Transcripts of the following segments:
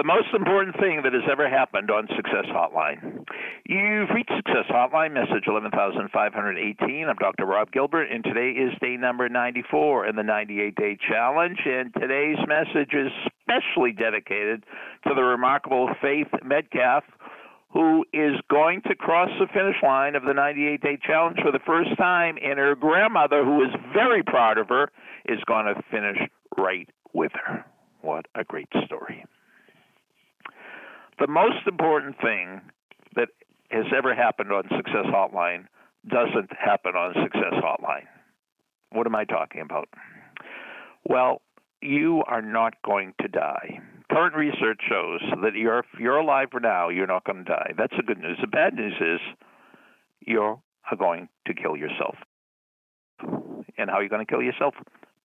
the most important thing that has ever happened on Success Hotline. You've reached Success Hotline, message 11518. I'm Dr. Rob Gilbert, and today is day number 94 in the 98 day challenge. And today's message is specially dedicated to the remarkable Faith Metcalf, who is going to cross the finish line of the 98 day challenge for the first time, and her grandmother, who is very proud of her, is going to finish right with her. What a great story. The most important thing that has ever happened on Success Hotline doesn't happen on Success Hotline. What am I talking about? Well, you are not going to die. Current research shows that you're, if you're alive for now, you're not going to die. That's the good news. The bad news is you are going to kill yourself. And how are you going to kill yourself?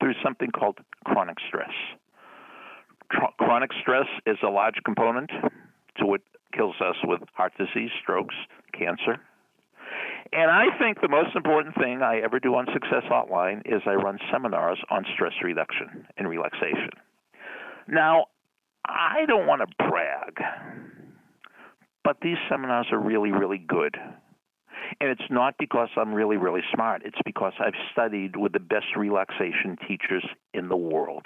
Through something called chronic stress. Tr- chronic stress is a large component to what kills us with heart disease, strokes, cancer. And I think the most important thing I ever do on Success Hotline is I run seminars on stress reduction and relaxation. Now, I don't want to brag, but these seminars are really, really good. And it's not because I'm really, really smart. It's because I've studied with the best relaxation teachers in the world.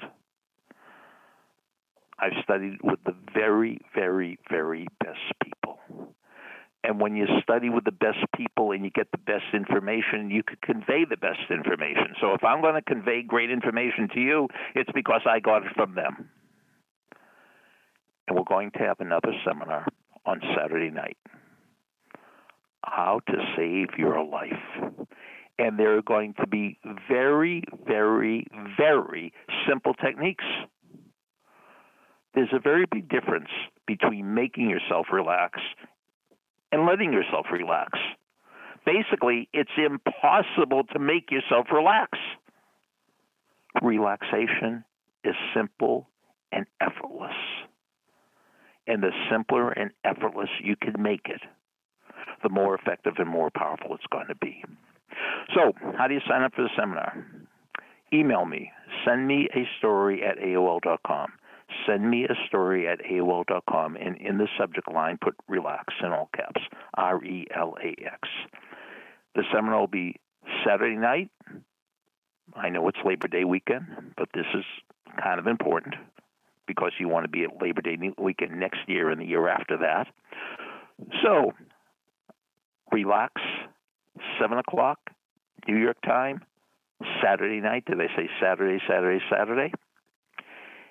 I've studied with the very, very, very best people. And when you study with the best people and you get the best information, you can convey the best information. So if I'm going to convey great information to you, it's because I got it from them. And we're going to have another seminar on Saturday night how to save your life. And there are going to be very, very, very simple techniques there's a very big difference between making yourself relax and letting yourself relax. Basically, it's impossible to make yourself relax. Relaxation is simple and effortless. And the simpler and effortless you can make it, the more effective and more powerful it's going to be. So, how do you sign up for the seminar? Email me, send me a story at AOL.com send me a story at AOL.com and in the subject line put relax in all caps R E L A X. The seminar will be Saturday night. I know it's Labor Day weekend, but this is kind of important because you want to be at Labor Day weekend next year and the year after that. So, relax, 7 o'clock, New York time, Saturday night. Did I say Saturday, Saturday, Saturday?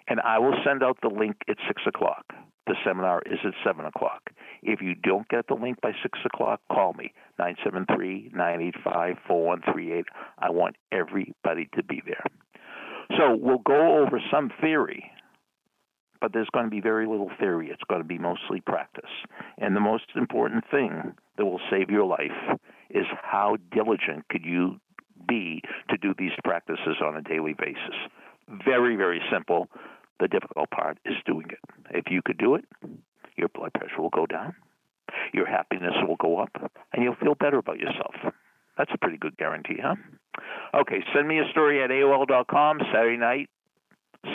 And I will send out the link at 6 o'clock. The seminar is at 7 o'clock. If you don't get the link by 6 o'clock, call me, 973 985 4138. I want everybody to be there. So we'll go over some theory, but there's going to be very little theory. It's going to be mostly practice. And the most important thing that will save your life is how diligent could you be to do these practices on a daily basis. Very, very simple. The difficult part is doing it. If you could do it, your blood pressure will go down, your happiness will go up, and you'll feel better about yourself. That's a pretty good guarantee, huh? Okay, send me a story at AOL.com Saturday night,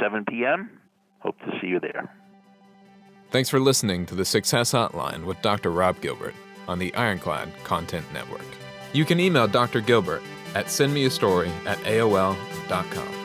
7 p.m. Hope to see you there. Thanks for listening to the Success Hotline with Dr. Rob Gilbert on the Ironclad Content Network. You can email Dr. Gilbert at sendmeastory at AOL.com.